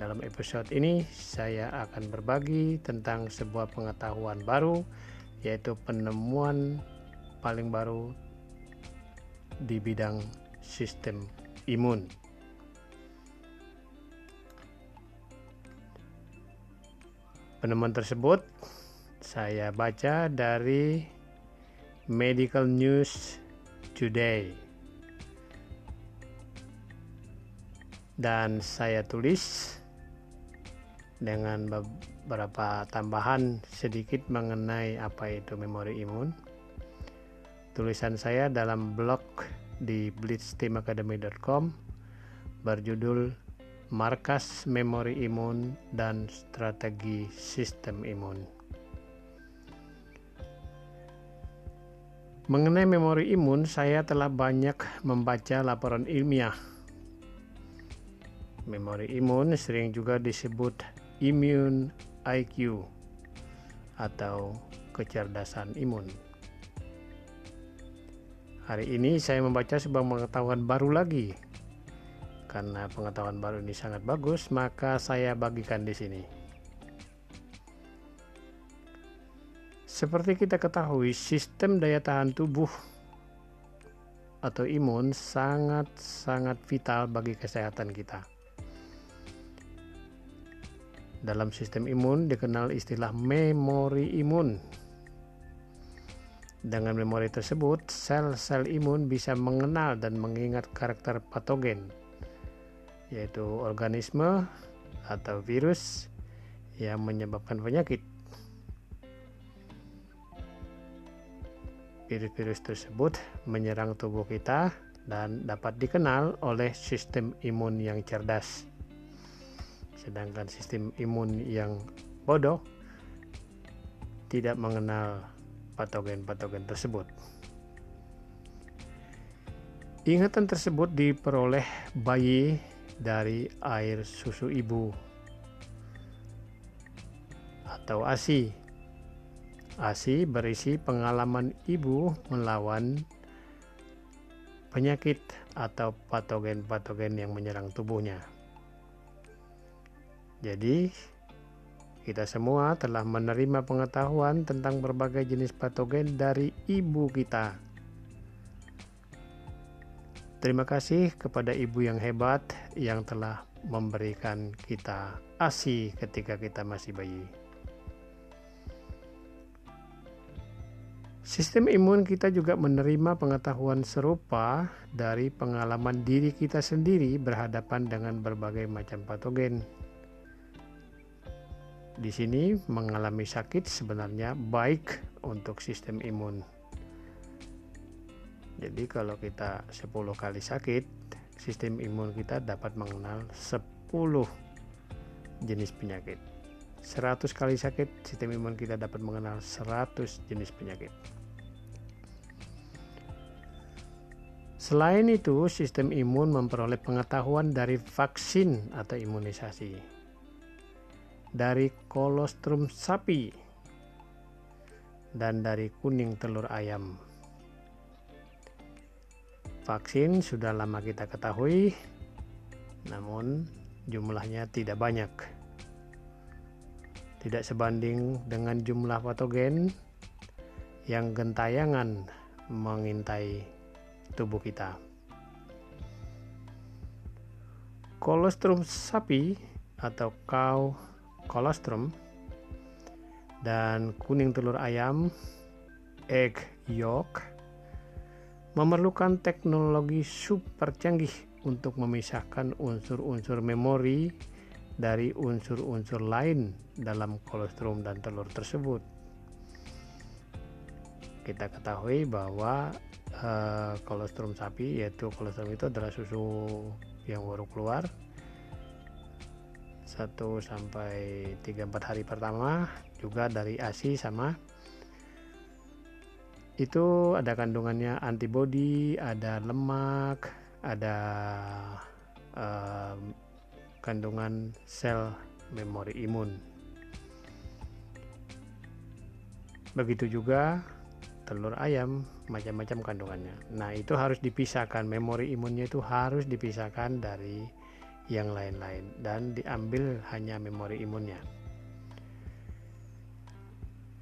Dalam episode ini, saya akan berbagi tentang sebuah pengetahuan baru, yaitu penemuan paling baru di bidang sistem imun. Penemuan tersebut saya baca dari Medical News Today. Dan saya tulis dengan beberapa tambahan sedikit mengenai apa itu memori imun. Tulisan saya dalam blog di blitzteamacademy.com berjudul Markas Memori Imun dan Strategi Sistem Imun. Mengenai memori imun, saya telah banyak membaca laporan ilmiah. Memori imun sering juga disebut immune IQ atau kecerdasan imun. Hari ini saya membaca sebuah pengetahuan baru lagi. Karena pengetahuan baru ini sangat bagus, maka saya bagikan di sini. Seperti kita ketahui, sistem daya tahan tubuh atau imun sangat-sangat vital bagi kesehatan kita. Dalam sistem imun dikenal istilah memori imun. Dengan memori tersebut, sel-sel imun bisa mengenal dan mengingat karakter patogen, yaitu organisme atau virus yang menyebabkan penyakit. Virus-virus tersebut menyerang tubuh kita dan dapat dikenal oleh sistem imun yang cerdas sedangkan sistem imun yang bodoh tidak mengenal patogen-patogen tersebut. Ingatan tersebut diperoleh bayi dari air susu ibu atau ASI. ASI berisi pengalaman ibu melawan penyakit atau patogen-patogen yang menyerang tubuhnya. Jadi, kita semua telah menerima pengetahuan tentang berbagai jenis patogen dari ibu kita. Terima kasih kepada ibu yang hebat yang telah memberikan kita ASI ketika kita masih bayi. Sistem imun kita juga menerima pengetahuan serupa dari pengalaman diri kita sendiri berhadapan dengan berbagai macam patogen di sini mengalami sakit sebenarnya baik untuk sistem imun. Jadi kalau kita 10 kali sakit, sistem imun kita dapat mengenal 10 jenis penyakit. 100 kali sakit, sistem imun kita dapat mengenal 100 jenis penyakit. Selain itu, sistem imun memperoleh pengetahuan dari vaksin atau imunisasi dari kolostrum sapi dan dari kuning telur ayam. Vaksin sudah lama kita ketahui, namun jumlahnya tidak banyak. Tidak sebanding dengan jumlah patogen yang gentayangan mengintai tubuh kita. Kolostrum sapi atau cow kolostrum dan kuning telur ayam egg yolk memerlukan teknologi super canggih untuk memisahkan unsur-unsur memori dari unsur-unsur lain dalam kolostrum dan telur tersebut. Kita ketahui bahwa uh, kolostrum sapi yaitu kolostrum itu adalah susu yang baru keluar 1 sampai 3 4 hari pertama juga dari ASI sama itu ada kandungannya antibody, ada lemak, ada uh, kandungan sel memori imun. Begitu juga telur ayam, macam-macam kandungannya. Nah, itu harus dipisahkan. Memori imunnya itu harus dipisahkan dari yang lain-lain dan diambil hanya memori imunnya.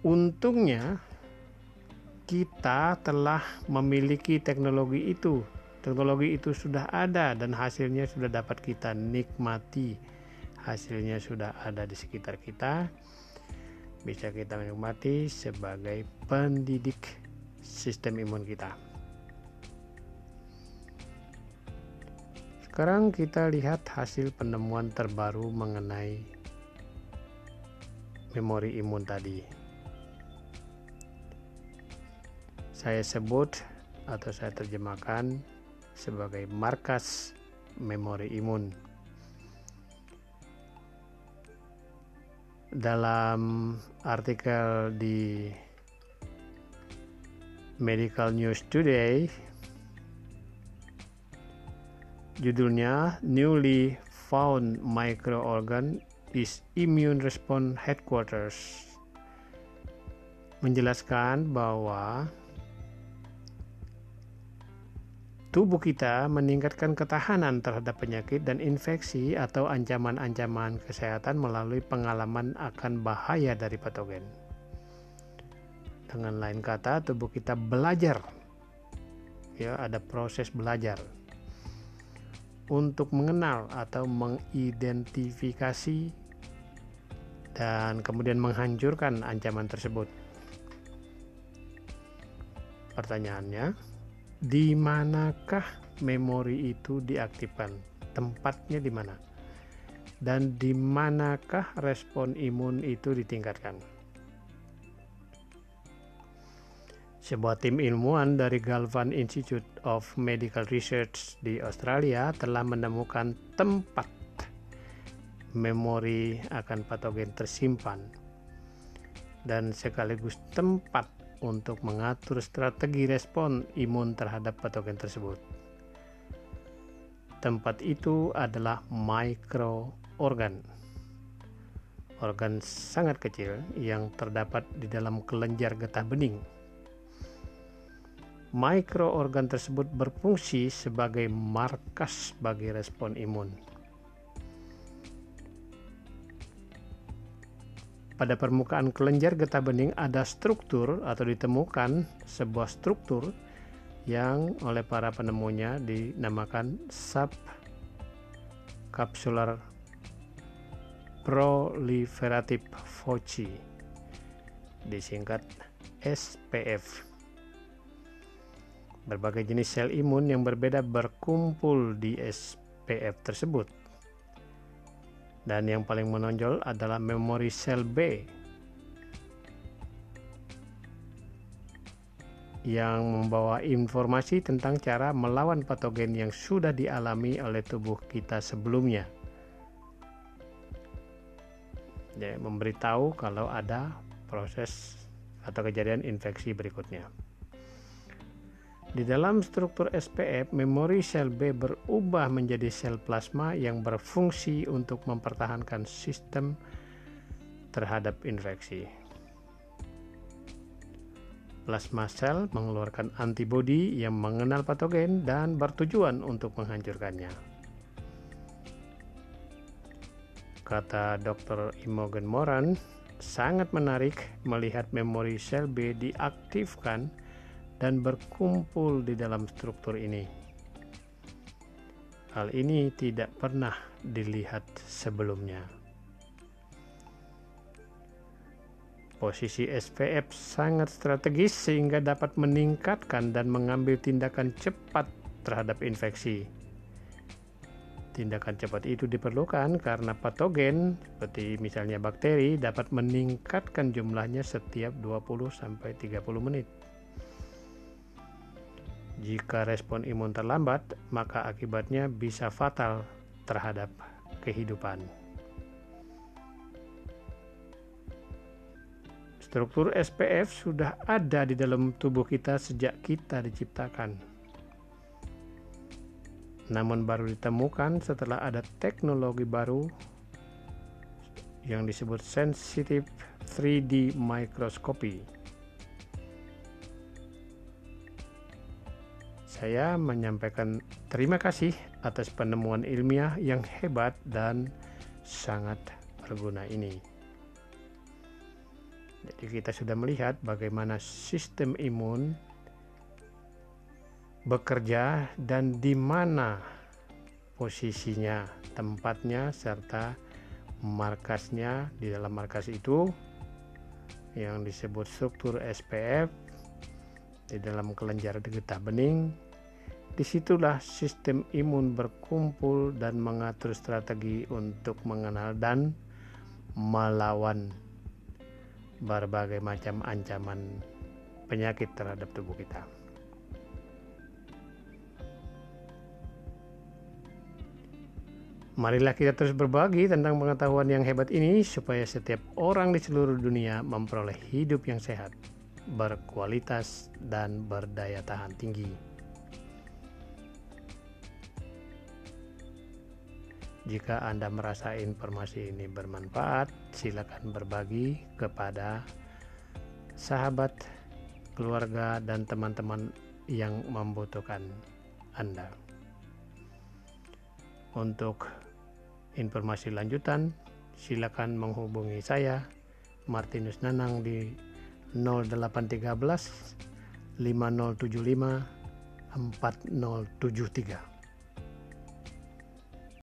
Untungnya kita telah memiliki teknologi itu. Teknologi itu sudah ada dan hasilnya sudah dapat kita nikmati. Hasilnya sudah ada di sekitar kita. Bisa kita nikmati sebagai pendidik sistem imun kita. Sekarang kita lihat hasil penemuan terbaru mengenai memori imun tadi. saya sebut atau saya terjemahkan sebagai markas memori imun. Dalam artikel di Medical News Today, judulnya Newly Found Microorgan is Immune Response Headquarters menjelaskan bahwa tubuh kita meningkatkan ketahanan terhadap penyakit dan infeksi atau ancaman-ancaman kesehatan melalui pengalaman akan bahaya dari patogen. Dengan lain kata, tubuh kita belajar. Ya, ada proses belajar untuk mengenal atau mengidentifikasi dan kemudian menghancurkan ancaman tersebut. Pertanyaannya, di manakah memori itu diaktifkan? Tempatnya di mana? Dan di manakah respon imun itu ditingkatkan? Sebuah tim ilmuwan dari Galvan Institute of Medical Research di Australia telah menemukan tempat memori akan patogen tersimpan dan sekaligus tempat untuk mengatur strategi respon imun terhadap patogen tersebut. Tempat itu adalah mikroorgan. Organ sangat kecil yang terdapat di dalam kelenjar getah bening. Mikroorgan tersebut berfungsi sebagai markas bagi respon imun. pada permukaan kelenjar getah bening ada struktur atau ditemukan sebuah struktur yang oleh para penemunya dinamakan subcapsular proliferative foci disingkat SPF berbagai jenis sel imun yang berbeda berkumpul di SPF tersebut dan yang paling menonjol adalah memori sel B yang membawa informasi tentang cara melawan patogen yang sudah dialami oleh tubuh kita sebelumnya. Ya, memberitahu kalau ada proses atau kejadian infeksi berikutnya. Di dalam struktur SPF, memori sel B berubah menjadi sel plasma yang berfungsi untuk mempertahankan sistem terhadap infeksi. Plasma sel mengeluarkan antibodi yang mengenal patogen dan bertujuan untuk menghancurkannya. Kata Dr. Imogen Moran, sangat menarik melihat memori sel B diaktifkan dan berkumpul di dalam struktur ini. Hal ini tidak pernah dilihat sebelumnya. Posisi SPF sangat strategis sehingga dapat meningkatkan dan mengambil tindakan cepat terhadap infeksi. Tindakan cepat itu diperlukan karena patogen seperti misalnya bakteri dapat meningkatkan jumlahnya setiap 20 sampai 30 menit. Jika respon imun terlambat, maka akibatnya bisa fatal terhadap kehidupan. Struktur SPF sudah ada di dalam tubuh kita sejak kita diciptakan. Namun baru ditemukan setelah ada teknologi baru yang disebut sensitive 3D microscopy saya menyampaikan terima kasih atas penemuan ilmiah yang hebat dan sangat berguna ini. Jadi kita sudah melihat bagaimana sistem imun bekerja dan di mana posisinya, tempatnya serta markasnya di dalam markas itu yang disebut struktur SPF di dalam kelenjar getah bening Di situlah sistem imun berkumpul dan mengatur strategi untuk mengenal dan melawan berbagai macam ancaman penyakit terhadap tubuh kita. Marilah kita terus berbagi tentang pengetahuan yang hebat ini supaya setiap orang di seluruh dunia memperoleh hidup yang sehat, berkualitas, dan berdaya tahan tinggi. Jika Anda merasa informasi ini bermanfaat, silakan berbagi kepada sahabat, keluarga, dan teman-teman yang membutuhkan Anda. Untuk informasi lanjutan, silakan menghubungi saya Martinus Nanang di 0813 5075 4073.